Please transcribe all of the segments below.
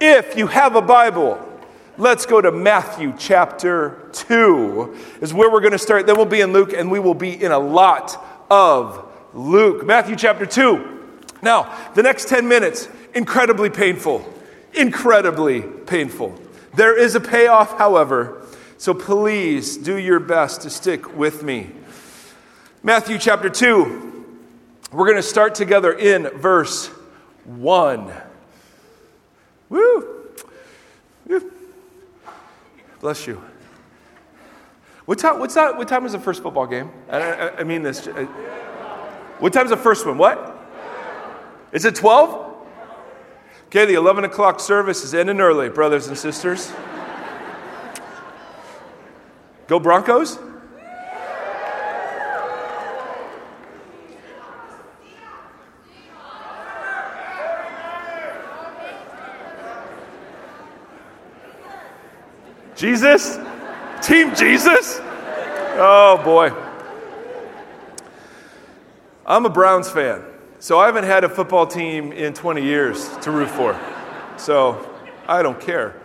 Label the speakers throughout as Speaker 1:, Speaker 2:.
Speaker 1: If you have a Bible, let's go to Matthew chapter 2, is where we're going to start. Then we'll be in Luke, and we will be in a lot of Luke. Matthew chapter 2. Now, the next 10 minutes, incredibly painful. Incredibly painful. There is a payoff, however, so please do your best to stick with me. Matthew chapter 2, we're going to start together in verse 1. Woo! Woo. Bless you. What time, what's that, what time is the first football game? I, I, I mean this. Uh, what time's the first one? What? Is it 12? Okay, the 11 o'clock service is ending early, brothers and sisters. Go Broncos? Jesus? Team Jesus? Oh boy. I'm a Browns fan, so I haven't had a football team in 20 years to root for. So I don't care.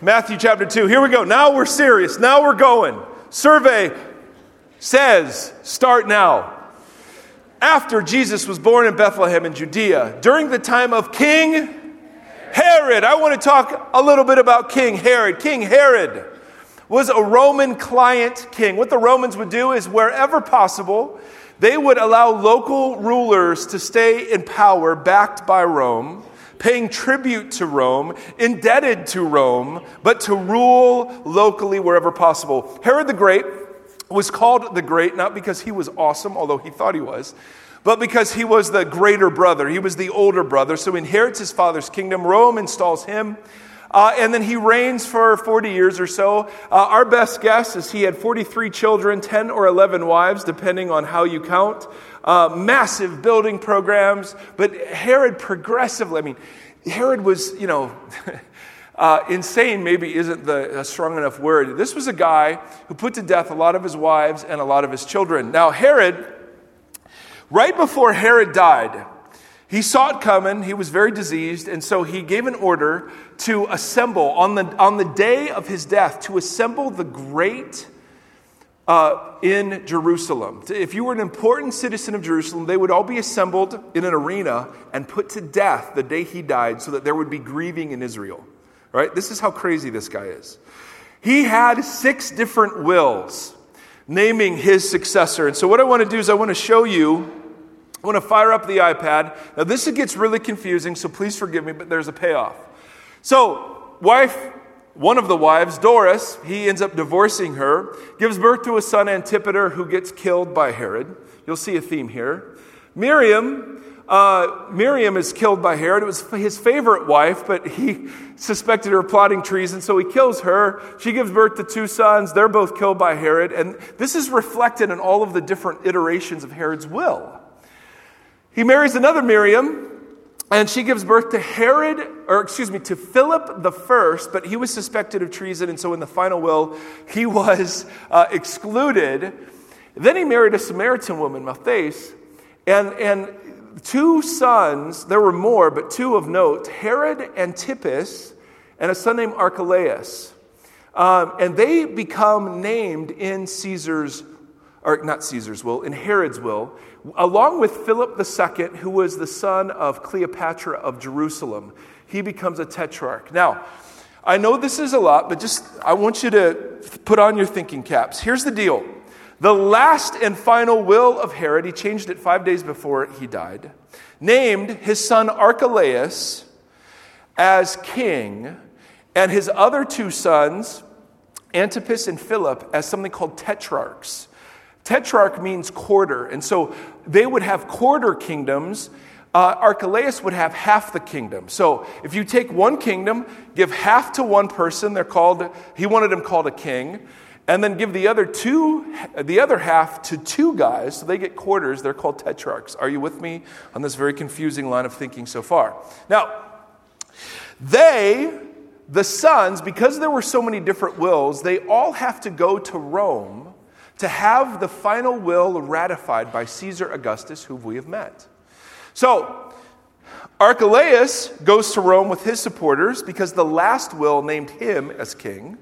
Speaker 1: Matthew chapter 2. Here we go. Now we're serious. Now we're going. Survey says, start now. After Jesus was born in Bethlehem in Judea, during the time of King Herod. I want to talk a little bit about King Herod. King Herod was a Roman client king. What the Romans would do is, wherever possible, they would allow local rulers to stay in power, backed by Rome, paying tribute to Rome, indebted to Rome, but to rule locally wherever possible. Herod the Great was called the Great not because he was awesome, although he thought he was, but because he was the greater brother, he was the older brother, so he inherits his father's kingdom. Rome installs him. Uh, and then he reigns for 40 years or so. Uh, our best guess is he had 43 children, 10 or 11 wives, depending on how you count. Uh, massive building programs, but Herod progressively, I mean, Herod was, you know, uh, insane maybe isn't the, a strong enough word. This was a guy who put to death a lot of his wives and a lot of his children. Now, Herod Right before Herod died, he saw it coming. He was very diseased, and so he gave an order to assemble on the, on the day of his death to assemble the great uh, in Jerusalem. If you were an important citizen of Jerusalem, they would all be assembled in an arena and put to death the day he died so that there would be grieving in Israel. Right? This is how crazy this guy is. He had six different wills naming his successor. And so, what I want to do is, I want to show you, I want to fire up the iPad. Now, this gets really confusing, so please forgive me, but there's a payoff. So, wife, one of the wives, Doris, he ends up divorcing her, gives birth to a son, Antipater, who gets killed by Herod. You'll see a theme here. Miriam, uh, Miriam is killed by Herod. It was his favorite wife, but he suspected her plotting treason, so he kills her. She gives birth to two sons. They're both killed by Herod. And this is reflected in all of the different iterations of Herod's will. He marries another Miriam, and she gives birth to Herod, or excuse me, to Philip the first, but he was suspected of treason, and so in the final will, he was uh, excluded. Then he married a Samaritan woman, Matthias, and, and two sons, there were more, but two of note Herod Antipas and a son named Archelaus. Um, and they become named in Caesar's, or not Caesar's will, in Herod's will, along with Philip II, who was the son of Cleopatra of Jerusalem. He becomes a tetrarch. Now, I know this is a lot, but just I want you to put on your thinking caps. Here's the deal the last and final will of Herod, he changed it five days before he died, named his son Archelaus as king, and his other two sons, Antipas and Philip, as something called tetrarchs. Tetrarch means quarter, and so they would have quarter kingdoms. Uh, Archelaus would have half the kingdom. So if you take one kingdom, give half to one person, they're called, he wanted him called a king and then give the other two the other half to two guys so they get quarters they're called tetrarchs are you with me on this very confusing line of thinking so far now they the sons because there were so many different wills they all have to go to rome to have the final will ratified by caesar augustus who we have met so Archelaus goes to Rome with his supporters because the last will named him as king.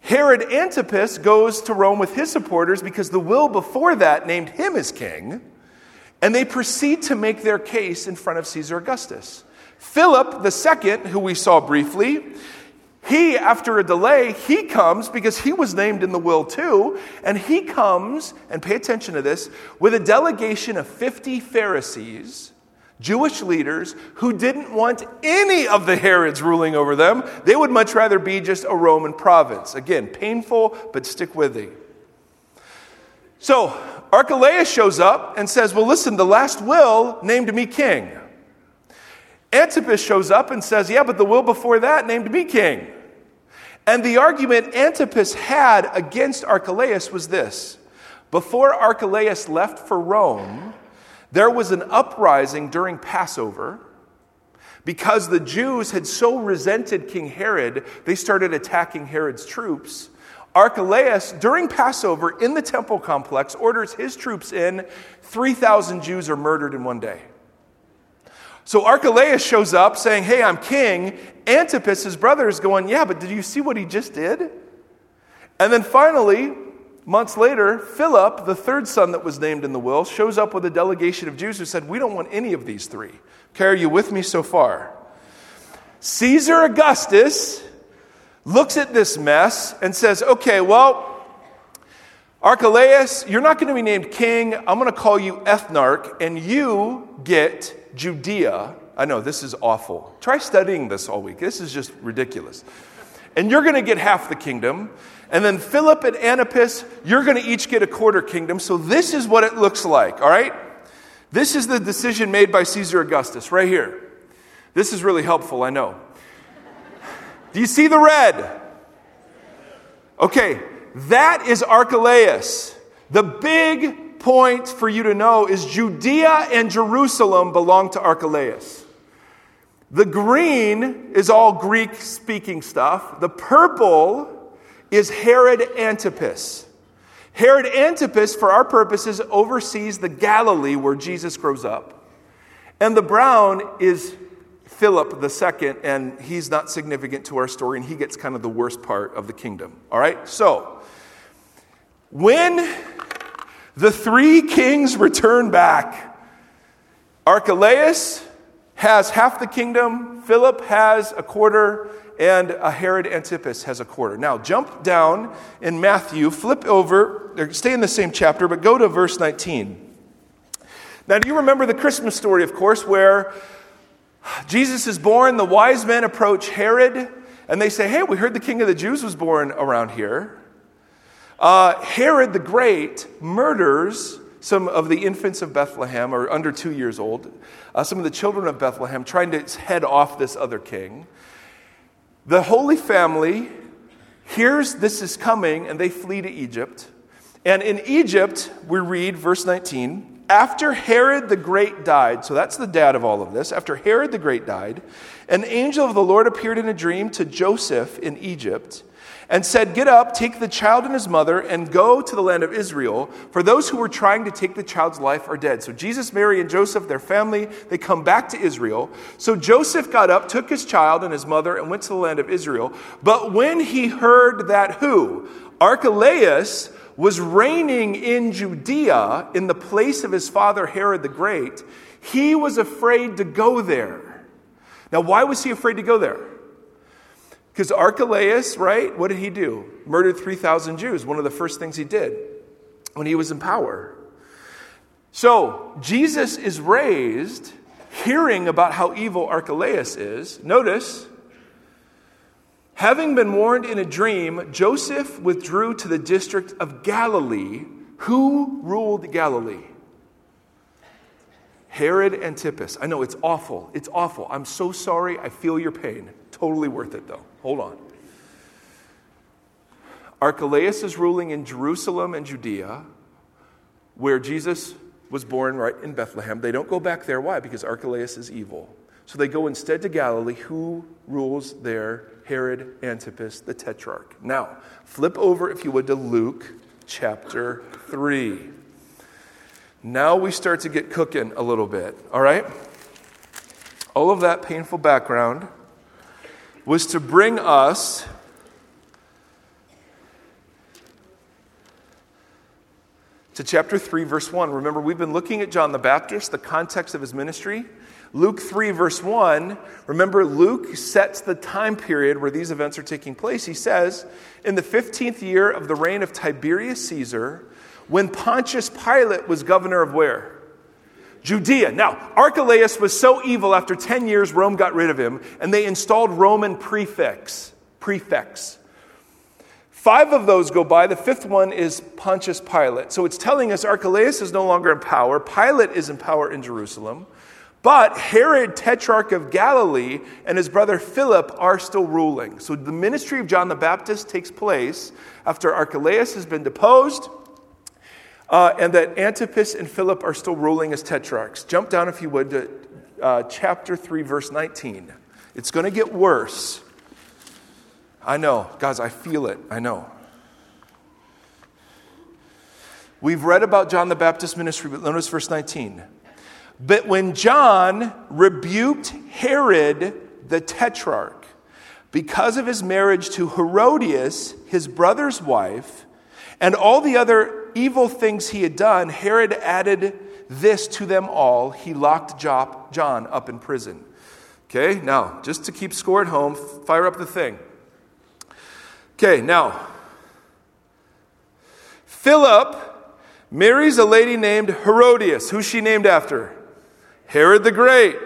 Speaker 1: Herod Antipas goes to Rome with his supporters because the will before that named him as king. And they proceed to make their case in front of Caesar Augustus. Philip II, who we saw briefly, he, after a delay, he comes because he was named in the will too, and he comes, and pay attention to this, with a delegation of 50 Pharisees, Jewish leaders, who didn't want any of the Herods ruling over them. They would much rather be just a Roman province. Again, painful, but stick with thee. So, Archelaus shows up and says, Well, listen, the last will named me king. Antipas shows up and says, Yeah, but the will before that named me king. And the argument Antipas had against Archelaus was this Before Archelaus left for Rome, there was an uprising during Passover. Because the Jews had so resented King Herod, they started attacking Herod's troops. Archelaus, during Passover in the temple complex, orders his troops in. 3,000 Jews are murdered in one day. So Archelaus shows up saying, Hey, I'm king. Antipas, his brother, is going, Yeah, but did you see what he just did? And then finally, months later, Philip, the third son that was named in the will, shows up with a delegation of Jews who said, We don't want any of these three. Are you with me so far? Caesar Augustus looks at this mess and says, Okay, well, Archelaus, you're not going to be named king. I'm going to call you ethnarch, and you get Judea. I know this is awful. Try studying this all week. This is just ridiculous. And you're going to get half the kingdom. And then Philip and Antipas, you're going to each get a quarter kingdom. So this is what it looks like, all right? This is the decision made by Caesar Augustus right here. This is really helpful, I know. Do you see the red? Okay, that is Archelaus. The big point for you to know is Judea and Jerusalem belong to Archelaus. The green is all Greek speaking stuff. The purple is Herod Antipas. Herod Antipas, for our purposes, oversees the Galilee where Jesus grows up. And the brown is Philip II, and he's not significant to our story, and he gets kind of the worst part of the kingdom. All right? So, when the three kings return back. Archelaus has half the kingdom, Philip has a quarter, and Herod Antipas has a quarter. Now, jump down in Matthew, flip over, stay in the same chapter, but go to verse 19. Now, do you remember the Christmas story, of course, where Jesus is born, the wise men approach Herod, and they say, Hey, we heard the king of the Jews was born around here. Uh, Herod the Great murders some of the infants of Bethlehem, or under two years old, uh, some of the children of Bethlehem, trying to head off this other king. The Holy Family hears this is coming and they flee to Egypt. And in Egypt, we read, verse 19, after Herod the Great died, so that's the dad of all of this, after Herod the Great died, an angel of the Lord appeared in a dream to Joseph in Egypt and said, Get up, take the child and his mother, and go to the land of Israel, for those who were trying to take the child's life are dead. So Jesus, Mary, and Joseph, their family, they come back to Israel. So Joseph got up, took his child and his mother, and went to the land of Israel. But when he heard that who? Archelaus was reigning in Judea in the place of his father Herod the Great, he was afraid to go there. Now, why was he afraid to go there? Because Archelaus, right, what did he do? Murdered 3,000 Jews, one of the first things he did when he was in power. So, Jesus is raised hearing about how evil Archelaus is. Notice, having been warned in a dream, Joseph withdrew to the district of Galilee. Who ruled Galilee? Herod Antipas. I know it's awful. It's awful. I'm so sorry. I feel your pain. Totally worth it, though. Hold on. Archelaus is ruling in Jerusalem and Judea, where Jesus was born, right in Bethlehem. They don't go back there. Why? Because Archelaus is evil. So they go instead to Galilee. Who rules there? Herod Antipas, the tetrarch. Now, flip over, if you would, to Luke chapter 3. Now we start to get cooking a little bit, all right? All of that painful background was to bring us to chapter 3, verse 1. Remember, we've been looking at John the Baptist, the context of his ministry. Luke 3, verse 1, remember, Luke sets the time period where these events are taking place. He says, In the 15th year of the reign of Tiberius Caesar, when Pontius Pilate was governor of where? Judea. Now, Archelaus was so evil after 10 years, Rome got rid of him, and they installed Roman prefects. Prefects. Five of those go by. The fifth one is Pontius Pilate. So it's telling us Archelaus is no longer in power. Pilate is in power in Jerusalem. But Herod, tetrarch of Galilee, and his brother Philip are still ruling. So the ministry of John the Baptist takes place after Archelaus has been deposed, uh, and that Antipas and Philip are still ruling as tetrarchs. Jump down, if you would, to uh, chapter 3, verse 19. It's going to get worse. I know. Guys, I feel it. I know. We've read about John the Baptist ministry, but notice verse 19. But when John rebuked Herod the tetrarch because of his marriage to Herodias, his brother's wife, and all the other evil things he had done, Herod added this to them all. He locked John up in prison. Okay, now, just to keep score at home, fire up the thing. Okay, now, Philip marries a lady named Herodias. Who's she named after? Herod the Great.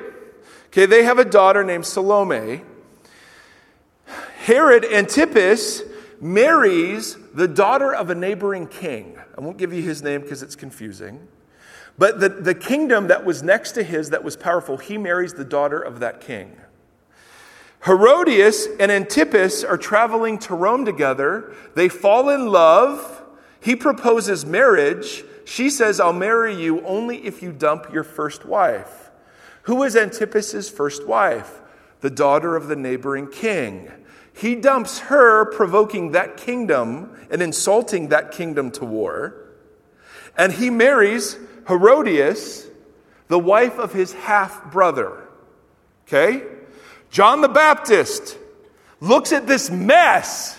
Speaker 1: Okay, they have a daughter named Salome. Herod Antipas marries the daughter of a neighboring king. I won't give you his name because it's confusing. But the, the kingdom that was next to his, that was powerful, he marries the daughter of that king. Herodias and Antipas are traveling to Rome together. They fall in love. He proposes marriage. She says, I'll marry you only if you dump your first wife. Who is Antipas's first wife? The daughter of the neighboring king. He dumps her, provoking that kingdom and insulting that kingdom to war. And he marries Herodias, the wife of his half brother. Okay? John the Baptist looks at this mess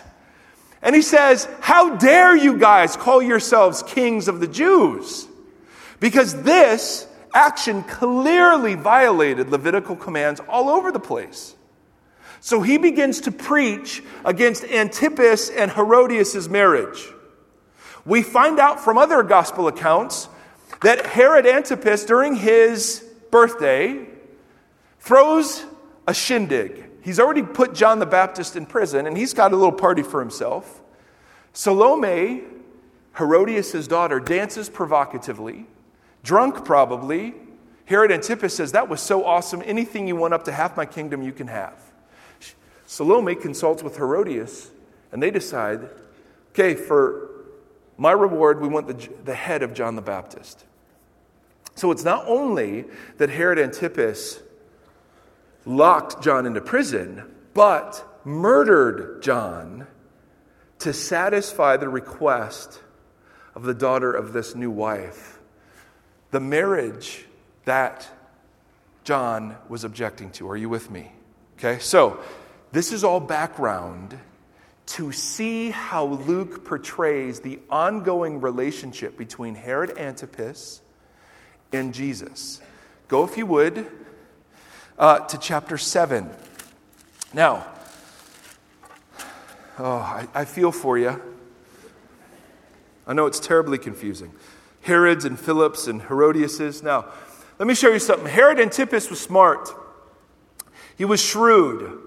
Speaker 1: and he says, How dare you guys call yourselves kings of the Jews? Because this action clearly violated Levitical commands all over the place. So he begins to preach against Antipas and Herodias' marriage. We find out from other gospel accounts that Herod Antipas, during his birthday, throws a shindig. He's already put John the Baptist in prison, and he's got a little party for himself. Salome, Herodias' daughter, dances provocatively, drunk probably. Herod Antipas says, That was so awesome. Anything you want up to half my kingdom, you can have. Salome consults with Herodias, and they decide, okay, for my reward, we want the, the head of John the Baptist. So it's not only that Herod Antipas locked John into prison, but murdered John to satisfy the request of the daughter of this new wife. The marriage that John was objecting to. Are you with me? Okay, so this is all background to see how Luke portrays the ongoing relationship between Herod Antipas and Jesus. Go, if you would, uh, to chapter 7. Now, oh, I, I feel for you. I know it's terribly confusing. Herod's and Philip's and Herodias's. Now, let me show you something. Herod Antipas was smart, he was shrewd.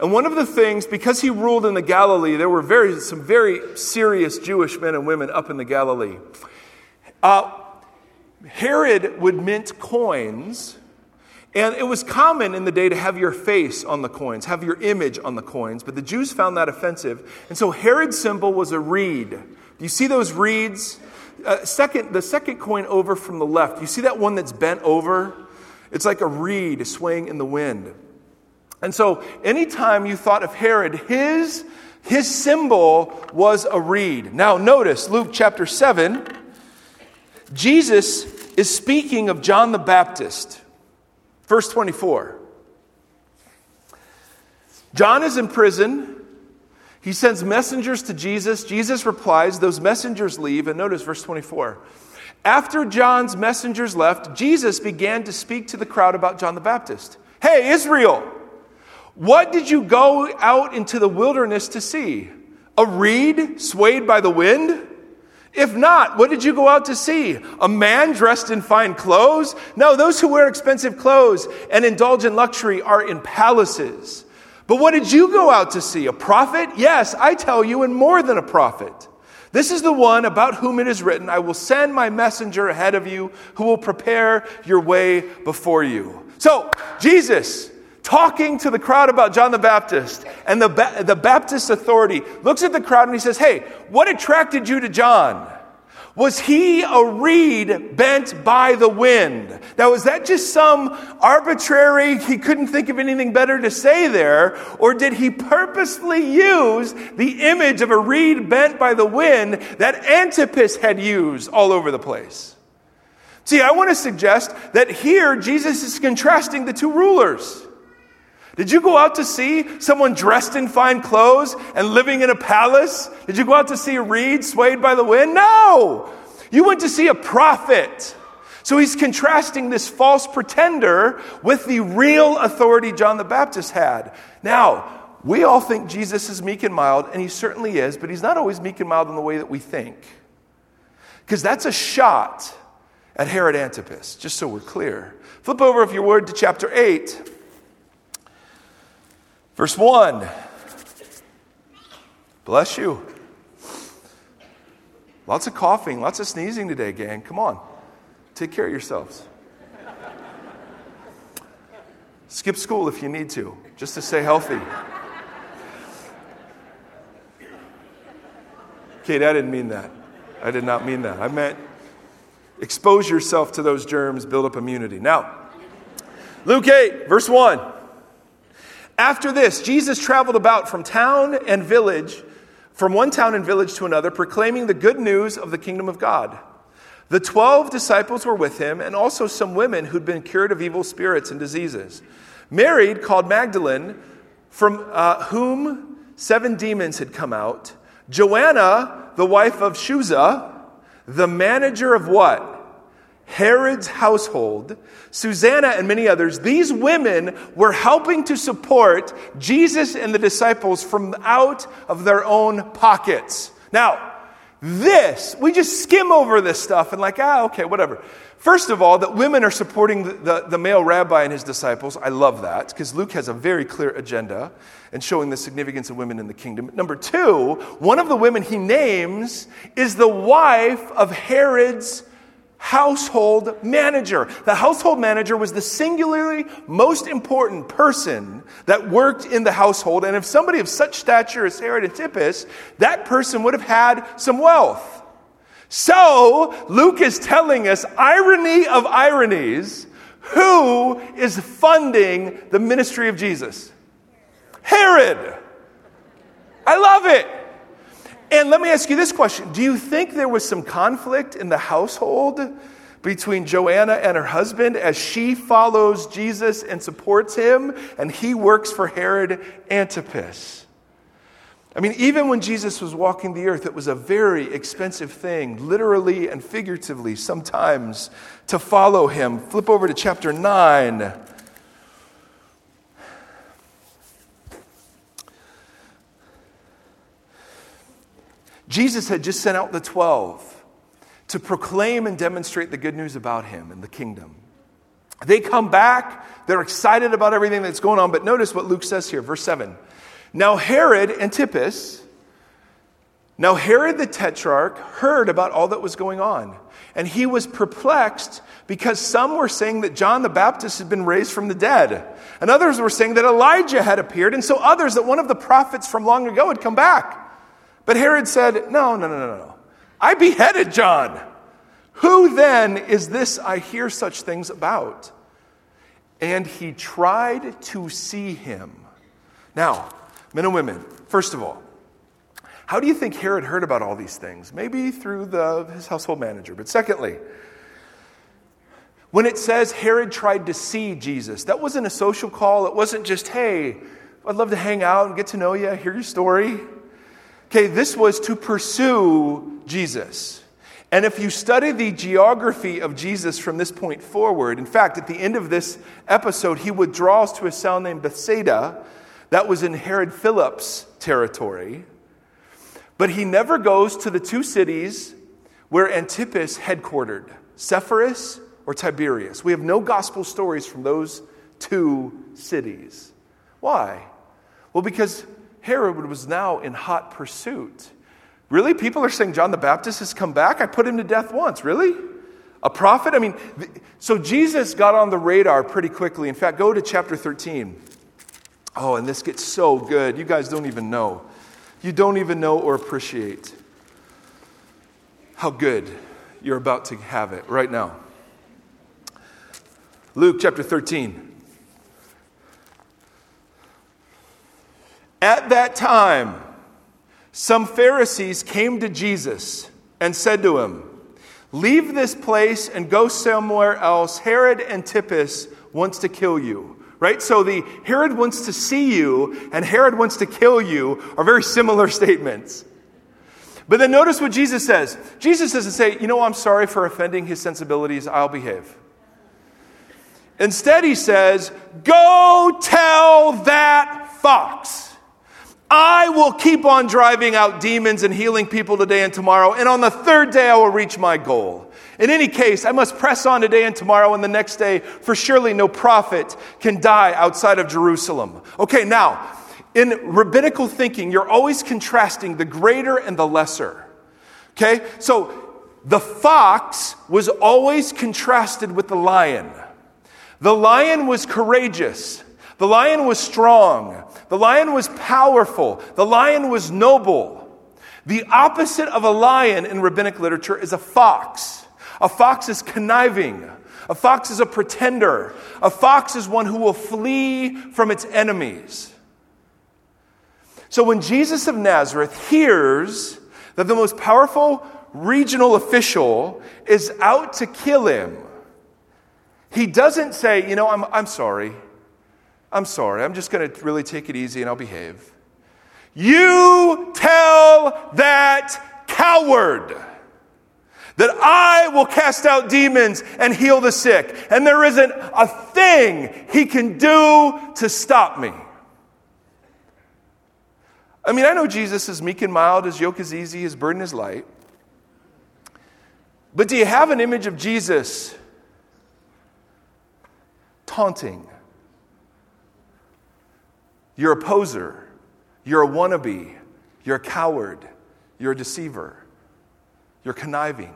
Speaker 1: And one of the things, because he ruled in the Galilee, there were very, some very serious Jewish men and women up in the Galilee. Uh, Herod would mint coins and it was common in the day to have your face on the coins, have your image on the coins, but the Jews found that offensive. And so Herod's symbol was a reed. Do you see those reeds? Uh, second, the second coin over from the left, you see that one that's bent over? It's like a reed swaying in the wind. And so anytime you thought of Herod, his, his symbol was a reed. Now notice Luke chapter 7, Jesus is speaking of John the Baptist. Verse 24 John is in prison. He sends messengers to Jesus. Jesus replies. Those messengers leave. And notice verse 24. After John's messengers left, Jesus began to speak to the crowd about John the Baptist. Hey, Israel, what did you go out into the wilderness to see? A reed swayed by the wind? If not, what did you go out to see? A man dressed in fine clothes? No, those who wear expensive clothes and indulge in luxury are in palaces. But what did you go out to see? A prophet? Yes, I tell you, and more than a prophet. This is the one about whom it is written, I will send my messenger ahead of you who will prepare your way before you. So, Jesus, talking to the crowd about John the Baptist and the, ba- the Baptist authority, looks at the crowd and he says, Hey, what attracted you to John? Was he a reed bent by the wind? Now, is that just some arbitrary, he couldn't think of anything better to say there? Or did he purposely use the image of a reed bent by the wind that Antipas had used all over the place? See, I want to suggest that here Jesus is contrasting the two rulers. Did you go out to see someone dressed in fine clothes and living in a palace? Did you go out to see a reed swayed by the wind? No! You went to see a prophet. So he's contrasting this false pretender with the real authority John the Baptist had. Now, we all think Jesus is meek and mild, and he certainly is, but he's not always meek and mild in the way that we think. Because that's a shot at Herod Antipas, just so we're clear. Flip over, if you would, to chapter 8. Verse 1. Bless you. Lots of coughing, lots of sneezing today, gang. Come on. Take care of yourselves. Skip school if you need to, just to stay healthy. Kate, I didn't mean that. I did not mean that. I meant expose yourself to those germs, build up immunity. Now, Luke 8, verse 1. After this, Jesus traveled about from town and village, from one town and village to another, proclaiming the good news of the kingdom of God. The twelve disciples were with him, and also some women who'd been cured of evil spirits and diseases. Married, called Magdalene, from uh, whom seven demons had come out. Joanna, the wife of Chuza, the manager of what? Herod's household, Susanna, and many others, these women were helping to support Jesus and the disciples from out of their own pockets. Now, this, we just skim over this stuff and, like, ah, okay, whatever. First of all, that women are supporting the, the, the male rabbi and his disciples. I love that because Luke has a very clear agenda and showing the significance of women in the kingdom. Number two, one of the women he names is the wife of Herod's household manager. The household manager was the singularly most important person that worked in the household. And if somebody of such stature as Herod Antipas, that person would have had some wealth. So, Luke is telling us, irony of ironies, who is funding the ministry of Jesus? Herod. I love it. And let me ask you this question Do you think there was some conflict in the household between Joanna and her husband as she follows Jesus and supports him, and he works for Herod Antipas? I mean, even when Jesus was walking the earth, it was a very expensive thing, literally and figuratively, sometimes, to follow him. Flip over to chapter 9. Jesus had just sent out the 12 to proclaim and demonstrate the good news about him and the kingdom. They come back, they're excited about everything that's going on, but notice what Luke says here, verse 7. Now, Herod Antipas, now Herod the Tetrarch heard about all that was going on, and he was perplexed because some were saying that John the Baptist had been raised from the dead, and others were saying that Elijah had appeared, and so others that one of the prophets from long ago had come back. But Herod said, No, no, no, no, no. I beheaded John. Who then is this I hear such things about? And he tried to see him. Now, men and women, first of all, how do you think Herod heard about all these things? Maybe through the, his household manager. But secondly, when it says Herod tried to see Jesus, that wasn't a social call. It wasn't just, hey, I'd love to hang out and get to know you, hear your story. Okay, this was to pursue Jesus. And if you study the geography of Jesus from this point forward, in fact, at the end of this episode, he withdraws to a cell named Bethsaida that was in Herod Philip's territory. But he never goes to the two cities where Antipas headquartered, Sepphoris or Tiberias. We have no gospel stories from those two cities. Why? Well, because Herod was now in hot pursuit. Really? People are saying John the Baptist has come back? I put him to death once. Really? A prophet? I mean, so Jesus got on the radar pretty quickly. In fact, go to chapter 13. Oh, and this gets so good. You guys don't even know. You don't even know or appreciate how good you're about to have it right now. Luke chapter 13. At that time, some Pharisees came to Jesus and said to him, Leave this place and go somewhere else. Herod Antipas wants to kill you. Right? So the Herod wants to see you and Herod wants to kill you are very similar statements. But then notice what Jesus says. Jesus doesn't say, You know, I'm sorry for offending his sensibilities, I'll behave. Instead, he says, Go tell that fox. I will keep on driving out demons and healing people today and tomorrow, and on the third day I will reach my goal. In any case, I must press on today and tomorrow and the next day, for surely no prophet can die outside of Jerusalem. Okay, now, in rabbinical thinking, you're always contrasting the greater and the lesser. Okay, so the fox was always contrasted with the lion. The lion was courageous. The lion was strong. The lion was powerful. The lion was noble. The opposite of a lion in rabbinic literature is a fox. A fox is conniving. A fox is a pretender. A fox is one who will flee from its enemies. So when Jesus of Nazareth hears that the most powerful regional official is out to kill him, he doesn't say, You know, I'm, I'm sorry. I'm sorry. I'm just going to really take it easy and I'll behave. You tell that coward that I will cast out demons and heal the sick, and there isn't a thing he can do to stop me. I mean, I know Jesus is meek and mild, his yoke is easy, his burden is light. But do you have an image of Jesus taunting? You're a poser. You're a wannabe. You're a coward. You're a deceiver. You're conniving.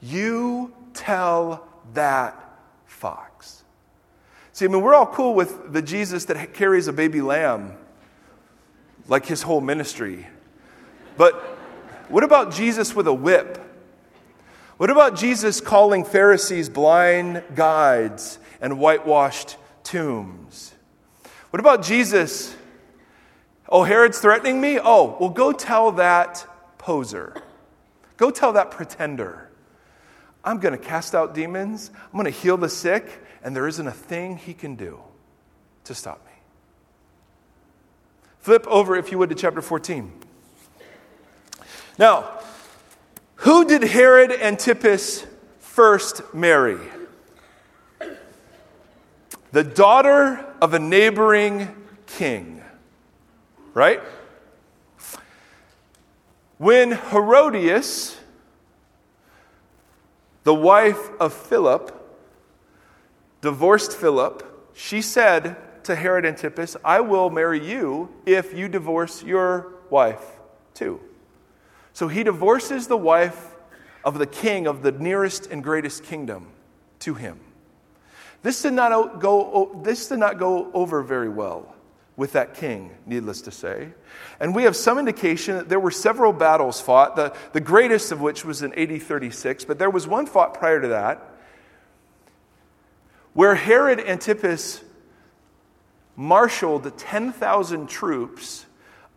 Speaker 1: You tell that fox. See, I mean, we're all cool with the Jesus that carries a baby lamb, like his whole ministry. But what about Jesus with a whip? What about Jesus calling Pharisees blind guides and whitewashed tombs? What about Jesus? Oh, Herod's threatening me? Oh, well, go tell that poser. Go tell that pretender. I'm going to cast out demons. I'm going to heal the sick, and there isn't a thing he can do to stop me. Flip over, if you would, to chapter 14. Now, who did Herod Antipas first marry? The daughter of a neighboring king. Right? When Herodias, the wife of Philip, divorced Philip, she said to Herod Antipas, I will marry you if you divorce your wife too. So he divorces the wife of the king of the nearest and greatest kingdom to him. This did not go, this did not go over very well with that king, needless to say. And we have some indication that there were several battles fought, the, the greatest of which was in AD 36, but there was one fought prior to that where Herod Antipas marshaled 10,000 troops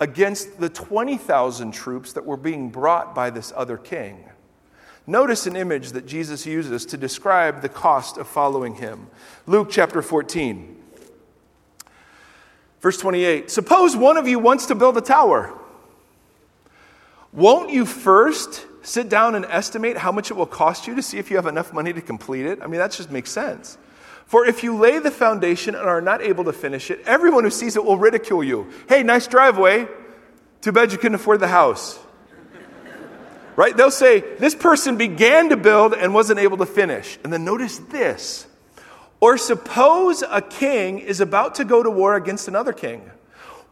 Speaker 1: against the 20,000 troops that were being brought by this other king. Notice an image that Jesus uses to describe the cost of following him. Luke chapter 14. Verse 28 Suppose one of you wants to build a tower. Won't you first sit down and estimate how much it will cost you to see if you have enough money to complete it? I mean, that just makes sense. For if you lay the foundation and are not able to finish it, everyone who sees it will ridicule you. Hey, nice driveway. Too bad you couldn't afford the house. Right? They'll say, This person began to build and wasn't able to finish. And then notice this. Or suppose a king is about to go to war against another king.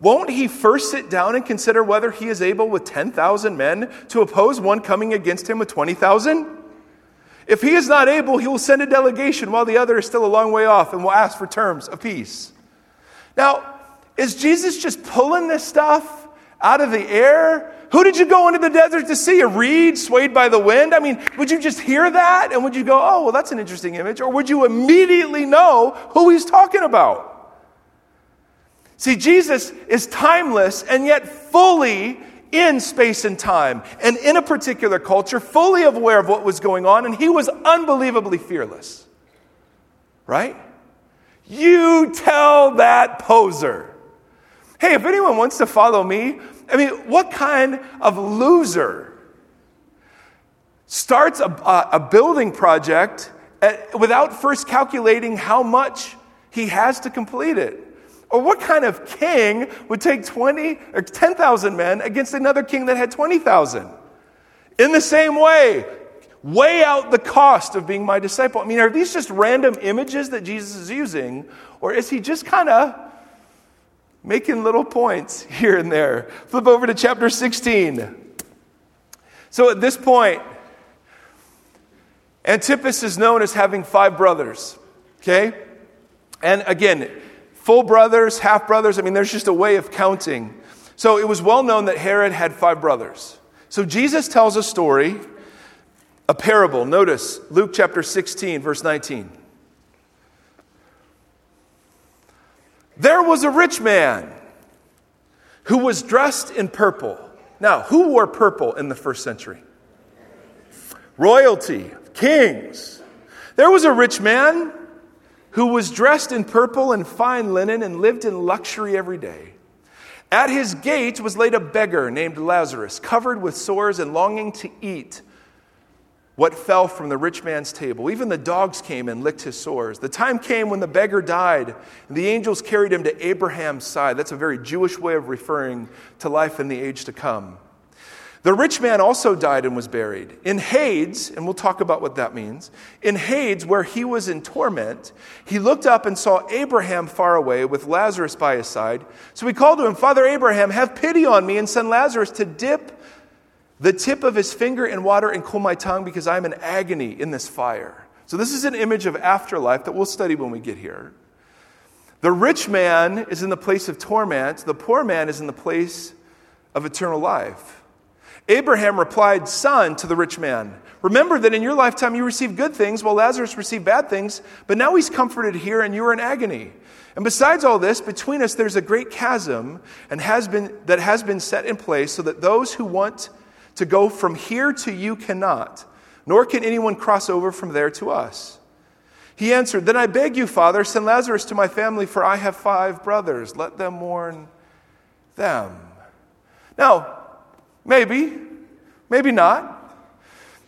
Speaker 1: Won't he first sit down and consider whether he is able with 10,000 men to oppose one coming against him with 20,000? If he is not able, he will send a delegation while the other is still a long way off and will ask for terms of peace. Now, is Jesus just pulling this stuff out of the air? Who did you go into the desert to see? A reed swayed by the wind? I mean, would you just hear that and would you go, oh, well, that's an interesting image? Or would you immediately know who he's talking about? See, Jesus is timeless and yet fully in space and time and in a particular culture, fully aware of what was going on, and he was unbelievably fearless. Right? You tell that poser. Hey, if anyone wants to follow me, I mean, what kind of loser starts a, a building project at, without first calculating how much he has to complete it? Or what kind of king would take 20 or 10,000 men against another king that had 20,000? In the same way, weigh out the cost of being my disciple. I mean, are these just random images that Jesus is using? Or is he just kind of making little points here and there? Flip over to chapter 16. So at this point, Antipas is known as having five brothers. Okay? And again, full brothers, half brothers. I mean, there's just a way of counting. So it was well known that Herod had five brothers. So Jesus tells a story, a parable. Notice Luke chapter 16, verse 19. There was a rich man who was dressed in purple. Now, who wore purple in the first century? Royalty, kings. There was a rich man who was dressed in purple and fine linen and lived in luxury every day. At his gate was laid a beggar named Lazarus, covered with sores and longing to eat what fell from the rich man's table. Even the dogs came and licked his sores. The time came when the beggar died, and the angels carried him to Abraham's side. That's a very Jewish way of referring to life in the age to come. The rich man also died and was buried. In Hades, and we'll talk about what that means, in Hades, where he was in torment, he looked up and saw Abraham far away with Lazarus by his side. So he called to him, Father Abraham, have pity on me and send Lazarus to dip the tip of his finger in water and cool my tongue because I'm in agony in this fire. So this is an image of afterlife that we'll study when we get here. The rich man is in the place of torment, the poor man is in the place of eternal life. Abraham replied, Son, to the rich man, remember that in your lifetime you received good things while Lazarus received bad things, but now he's comforted here and you are in agony. And besides all this, between us there's a great chasm and has been, that has been set in place so that those who want to go from here to you cannot, nor can anyone cross over from there to us. He answered, Then I beg you, Father, send Lazarus to my family, for I have five brothers. Let them mourn them. Now, Maybe, maybe not.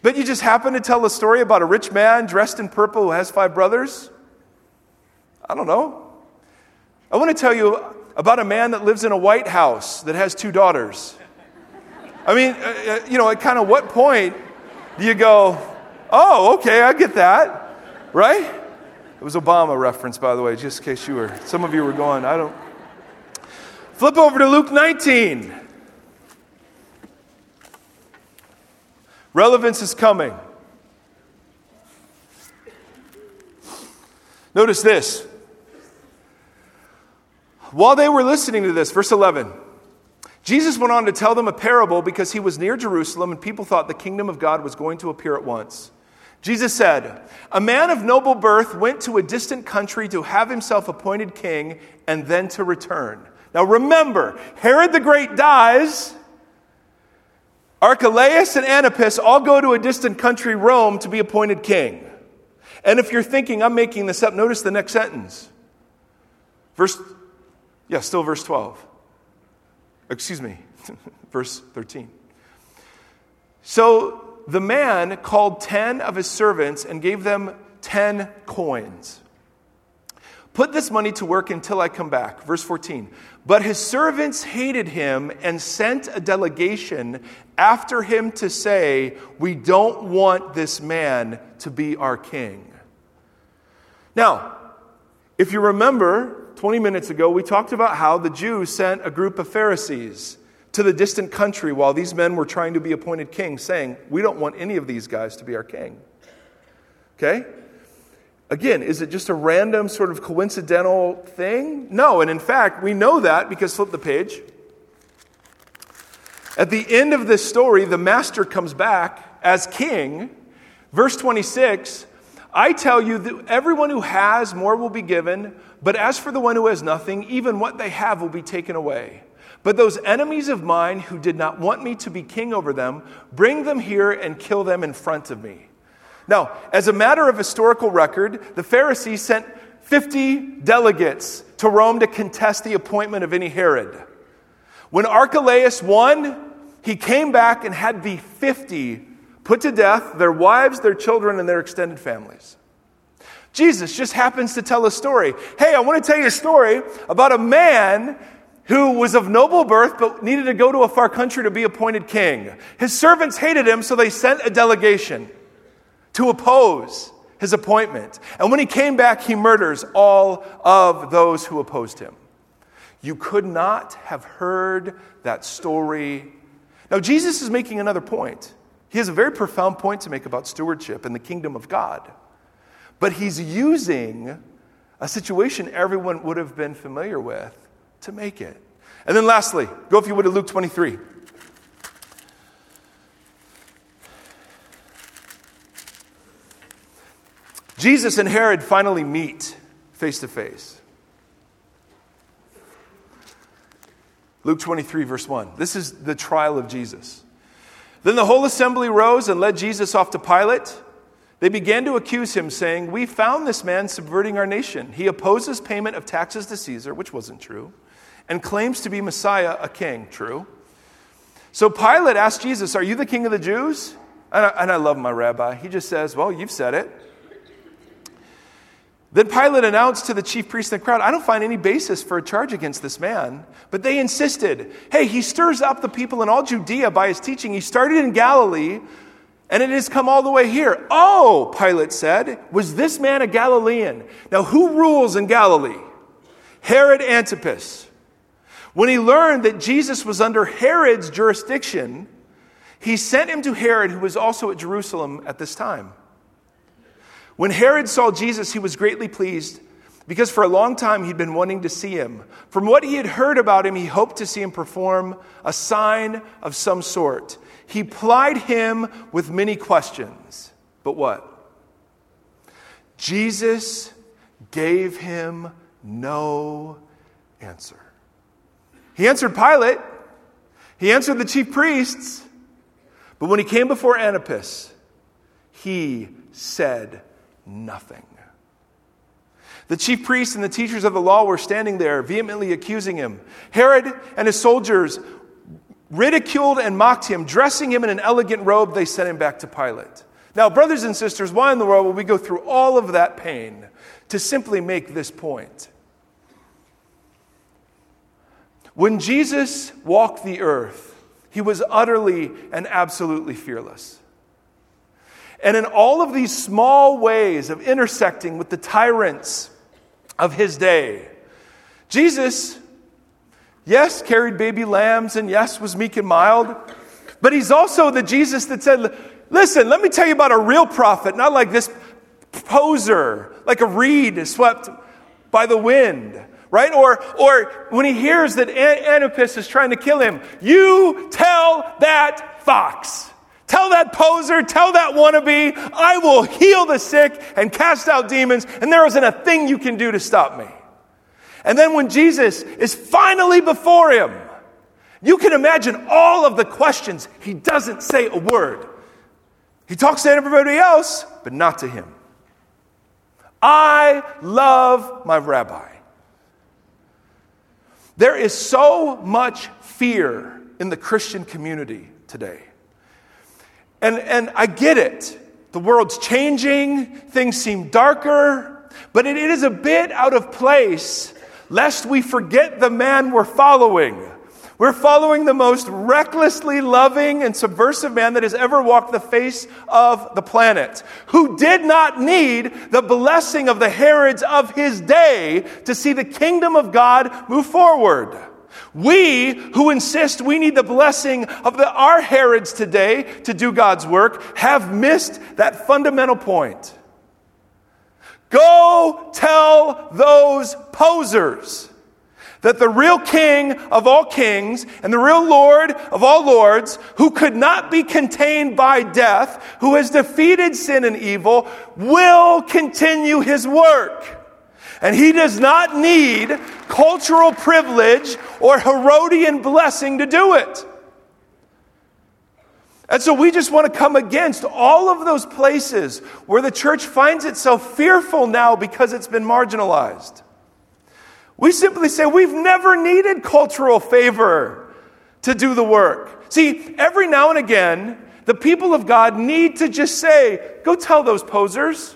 Speaker 1: But you just happen to tell a story about a rich man dressed in purple who has five brothers? I don't know. I want to tell you about a man that lives in a White House that has two daughters. I mean, uh, uh you know, at kind of what point do you go, oh, okay, I get that, right? It was Obama reference, by the way, just in case you were, some of you were going, I don't. Flip over to Luke 19. Relevance is coming. Notice this. While they were listening to this, verse 11, Jesus went on to tell them a parable because he was near Jerusalem and people thought the kingdom of God was going to appear at once. Jesus said, A man of noble birth went to a distant country to have himself appointed king and then to return. Now remember, Herod the Great dies Archelaus and Antipas all go to a distant country, Rome, to be appointed king. And if you're thinking, I'm making this up, notice the next sentence. Verse Yeah, still verse 12. Excuse me, verse 13. So the man called 10 of his servants and gave them 10 coins. Put this money to work until I come back. Verse 14. But his servants hated him and sent a delegation after him to say, We don't want this man to be our king. Now, if you remember, 20 minutes ago, we talked about how the Jews sent a group of Pharisees to the distant country while these men were trying to be appointed king, saying, We don't want any of these guys to be our king. Okay? Again, is it just a random sort of coincidental thing? No, and in fact, we know that because flip the page. At the end of this story, the master comes back as king. Verse 26 I tell you that everyone who has, more will be given, but as for the one who has nothing, even what they have will be taken away. But those enemies of mine who did not want me to be king over them, bring them here and kill them in front of me. Now, as a matter of historical record, the Pharisees sent 50 delegates to Rome to contest the appointment of any Herod. When Archelaus won, he came back and had the 50 put to death, their wives, their children, and their extended families. Jesus just happens to tell a story. Hey, I want to tell you a story about a man who was of noble birth but needed to go to a far country to be appointed king. His servants hated him, so they sent a delegation to oppose his appointment. And when he came back, he murders all of those who opposed him. You could not have heard that story. Now, Jesus is making another point. He has a very profound point to make about stewardship and the kingdom of God. But he's using a situation everyone would have been familiar with to make it. And then, lastly, go if you would to Luke 23. Jesus and Herod finally meet face to face. Luke 23, verse 1. This is the trial of Jesus. Then the whole assembly rose and led Jesus off to Pilate. They began to accuse him, saying, We found this man subverting our nation. He opposes payment of taxes to Caesar, which wasn't true, and claims to be Messiah, a king. True. So Pilate asked Jesus, Are you the king of the Jews? And I, and I love my rabbi. He just says, Well, you've said it. Then Pilate announced to the chief priests and the crowd, I don't find any basis for a charge against this man. But they insisted, hey, he stirs up the people in all Judea by his teaching. He started in Galilee, and it has come all the way here. Oh, Pilate said, was this man a Galilean? Now, who rules in Galilee? Herod Antipas. When he learned that Jesus was under Herod's jurisdiction, he sent him to Herod, who was also at Jerusalem at this time. When Herod saw Jesus, he was greatly pleased because for a long time he'd been wanting to see him. From what he had heard about him, he hoped to see him perform a sign of some sort. He plied him with many questions. But what? Jesus gave him no answer. He answered Pilate, he answered the chief priests, but when he came before Antipas, he said nothing. The chief priests and the teachers of the law were standing there, vehemently accusing him. Herod and his soldiers ridiculed and mocked him. Dressing him in an elegant robe, they sent him back to Pilate. Now, brothers and sisters, why in the world will we go through all of that pain to simply make this point? When Jesus walked the earth, he was utterly and absolutely fearless. And in all of these small ways of intersecting with the tyrants of his day, Jesus, yes, carried baby lambs and yes, was meek and mild, but he's also the Jesus that said, Listen, let me tell you about a real prophet, not like this poser, like a reed swept by the wind right? Or, or when he hears that Antipas is trying to kill him, you tell that fox. Tell that poser, tell that wannabe, I will heal the sick and cast out demons, and there isn't a thing you can do to stop me. And then when Jesus is finally before him, you can imagine all of the questions. He doesn't say a word. He talks to everybody else, but not to him. I love my rabbi. There is so much fear in the Christian community today. And, and I get it. The world's changing, things seem darker, but it is a bit out of place lest we forget the man we're following. We're following the most recklessly loving and subversive man that has ever walked the face of the planet, who did not need the blessing of the Herods of his day to see the kingdom of God move forward. We who insist we need the blessing of the, our Herods today to do God's work have missed that fundamental point. Go tell those posers that the real king of all kings and the real lord of all lords, who could not be contained by death, who has defeated sin and evil, will continue his work. And he does not need cultural privilege or Herodian blessing to do it. And so we just want to come against all of those places where the church finds itself fearful now because it's been marginalized. We simply say we've never needed cultural favor to do the work. See, every now and again, the people of God need to just say, go tell those posers,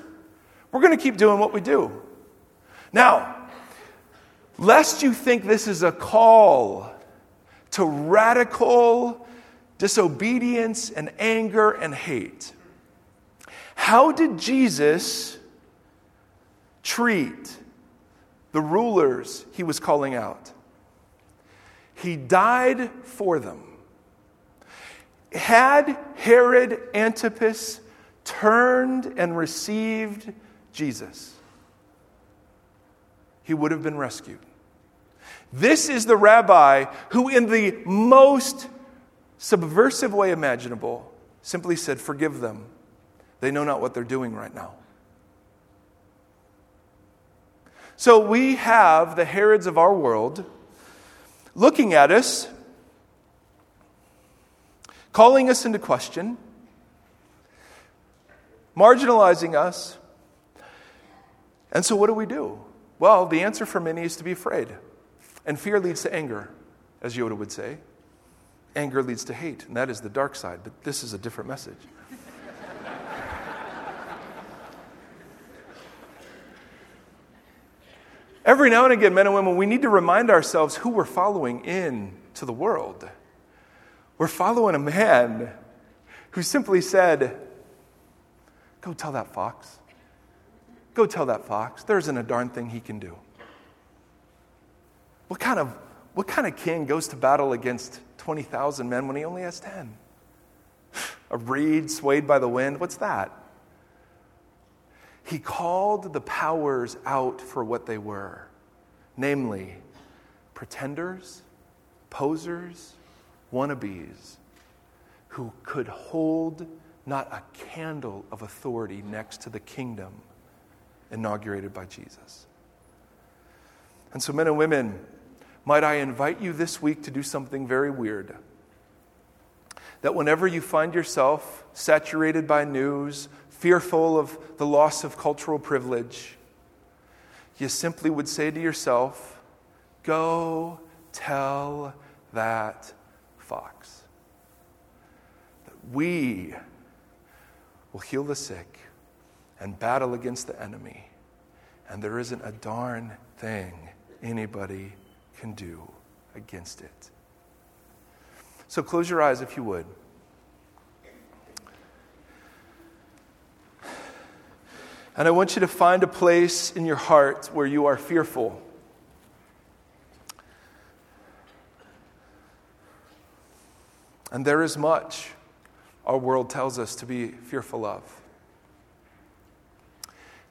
Speaker 1: we're going to keep doing what we do. Now, lest you think this is a call to radical disobedience and anger and hate. How did Jesus treat the rulers he was calling out? He died for them. Had Herod Antipas turned and received Jesus, he would have been rescued. This is the rabbi who, in the most subversive way imaginable, simply said, Forgive them. They know not what they're doing right now. So we have the Herods of our world looking at us, calling us into question, marginalizing us. And so, what do we do? Well, the answer for many is to be afraid. And fear leads to anger, as Yoda would say. Anger leads to hate, and that is the dark side, but this is a different message. Every now and again, men and women, we need to remind ourselves who we're following in to the world. We're following a man who simply said, Go tell that fox. Go tell that fox. There isn't a darn thing he can do. What kind of, what kind of king goes to battle against 20,000 men when he only has 10? A reed swayed by the wind? What's that? He called the powers out for what they were namely, pretenders, posers, wannabes who could hold not a candle of authority next to the kingdom inaugurated by Jesus. And so, men and women, might I invite you this week to do something very weird? That whenever you find yourself saturated by news, fearful of the loss of cultural privilege, you simply would say to yourself, Go tell that fox that we will heal the sick and battle against the enemy, and there isn't a darn thing anybody can do against it. So close your eyes if you would. And I want you to find a place in your heart where you are fearful. And there is much our world tells us to be fearful of.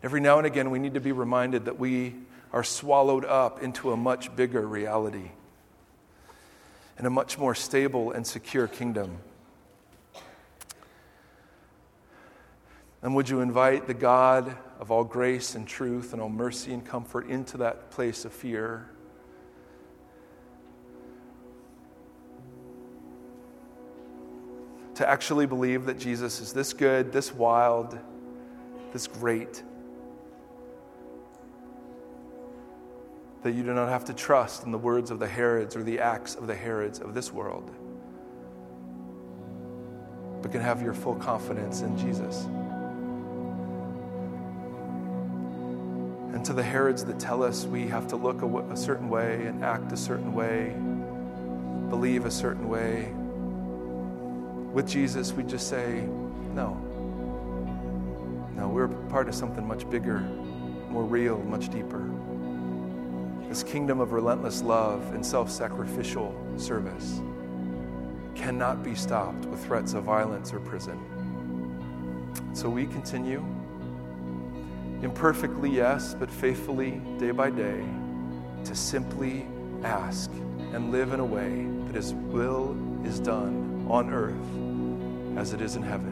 Speaker 1: Every now and again, we need to be reminded that we are swallowed up into a much bigger reality and a much more stable and secure kingdom. And would you invite the God of all grace and truth and all mercy and comfort into that place of fear? To actually believe that Jesus is this good, this wild, this great that you do not have to trust in the words of the Herods or the acts of the Herods of this world, but can have your full confidence in Jesus. And to the Herods that tell us we have to look a, certain way and act a certain way, believe a certain way, with Jesus, we just say, no. No, we're part of something much bigger, more real, much deeper. This kingdom of relentless love and self sacrificial service cannot be stopped with threats of violence or prison. So we continue, imperfectly, yes, but faithfully, day by day, to simply ask and live in a way that His will is done on earth as it is in heaven.